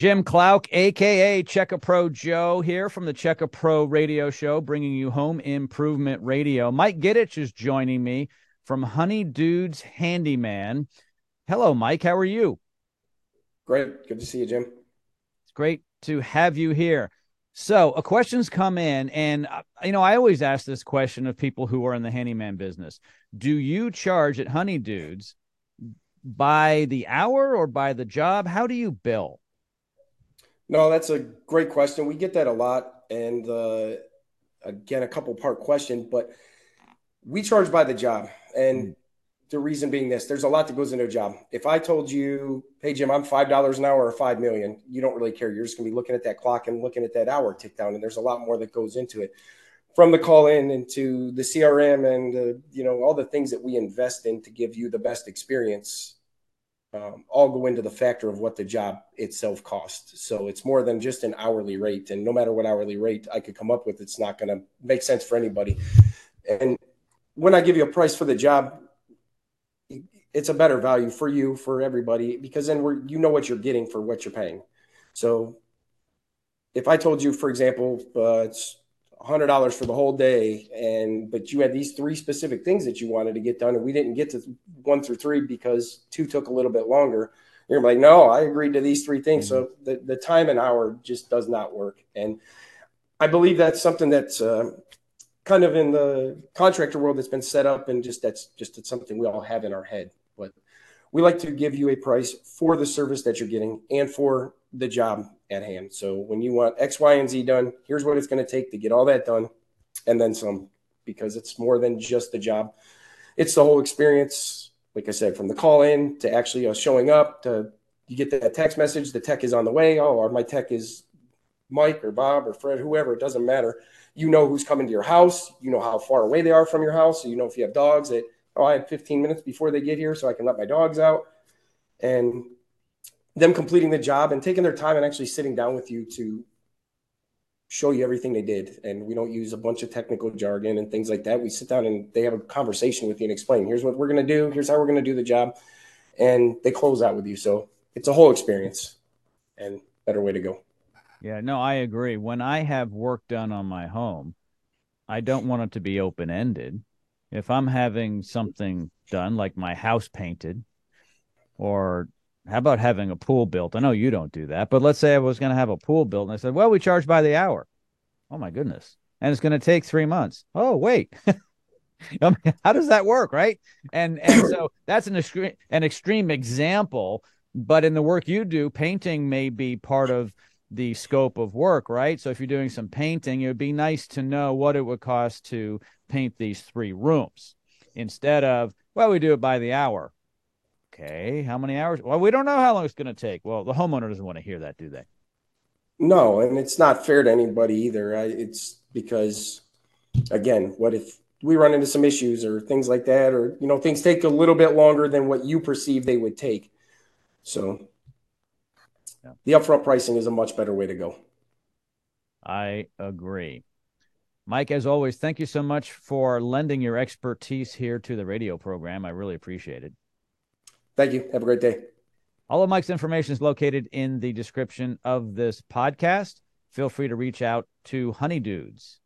Jim Clouk, aka Check A Pro Joe, here from the Check A Pro Radio Show, bringing you home improvement radio. Mike Gidich is joining me from Honey Dudes Handyman. Hello, Mike. How are you? Great. Good to see you, Jim. It's great to have you here. So, a question's come in, and uh, you know, I always ask this question of people who are in the handyman business: Do you charge at Honey Dudes by the hour or by the job? How do you bill? No, that's a great question. We get that a lot. And uh, again, a couple part question, but we charge by the job. And mm. the reason being this there's a lot that goes into a job. If I told you, hey, Jim, I'm $5 an hour or 5 million, you don't really care. You're just going to be looking at that clock and looking at that hour tick down. And there's a lot more that goes into it from the call in into the CRM and, uh, you know, all the things that we invest in to give you the best experience um, all go into the factor of what the job itself costs. So it's more than just an hourly rate. And no matter what hourly rate I could come up with, it's not going to make sense for anybody. And when I give you a price for the job, it's a better value for you, for everybody, because then we're, you know what you're getting for what you're paying. So if I told you, for example, uh, it's hundred dollars for the whole day, and but you had these three specific things that you wanted to get done, and we didn't get to one through three because two took a little bit longer. You're like, no, I agreed to these three things. Mm-hmm. So the, the time and hour just does not work. And I believe that's something that's uh, kind of in the contractor world that's been set up and just that's just it's something we all have in our head. But we like to give you a price for the service that you're getting and for the job at hand. So when you want X, Y, and Z done, here's what it's going to take to get all that done and then some because it's more than just the job. It's the whole experience. Like I said, from the call in to actually uh, showing up to you get that text message, the tech is on the way. Oh, or my tech is Mike or Bob or Fred, whoever, it doesn't matter. You know who's coming to your house. You know how far away they are from your house. So you know if you have dogs that, oh, I have 15 minutes before they get here so I can let my dogs out. And them completing the job and taking their time and actually sitting down with you to show you everything they did. And we don't use a bunch of technical jargon and things like that. We sit down and they have a conversation with you and explain, here's what we're going to do. Here's how we're going to do the job. And they close out with you. So it's a whole experience and better way to go. Yeah, no, I agree. When I have work done on my home, I don't want it to be open ended. If I'm having something done, like my house painted or how about having a pool built? I know you don't do that, but let's say I was going to have a pool built and I said, well, we charge by the hour. Oh my goodness. And it's going to take three months. Oh, wait. I mean, how does that work? Right. And, and so that's an extreme, an extreme example, but in the work you do, painting may be part of the scope of work, right? So if you're doing some painting, it would be nice to know what it would cost to paint these three rooms instead of, well, we do it by the hour okay, how many hours? Well, we don't know how long it's going to take. Well, the homeowner doesn't want to hear that, do they? No, and it's not fair to anybody either. It's because, again, what if we run into some issues or things like that, or you know, things take a little bit longer than what you perceive they would take. So, yeah. the upfront pricing is a much better way to go. I agree. Mike, as always, thank you so much for lending your expertise here to the radio program. I really appreciate it. Thank you. Have a great day. All of Mike's information is located in the description of this podcast. Feel free to reach out to Honey Dudes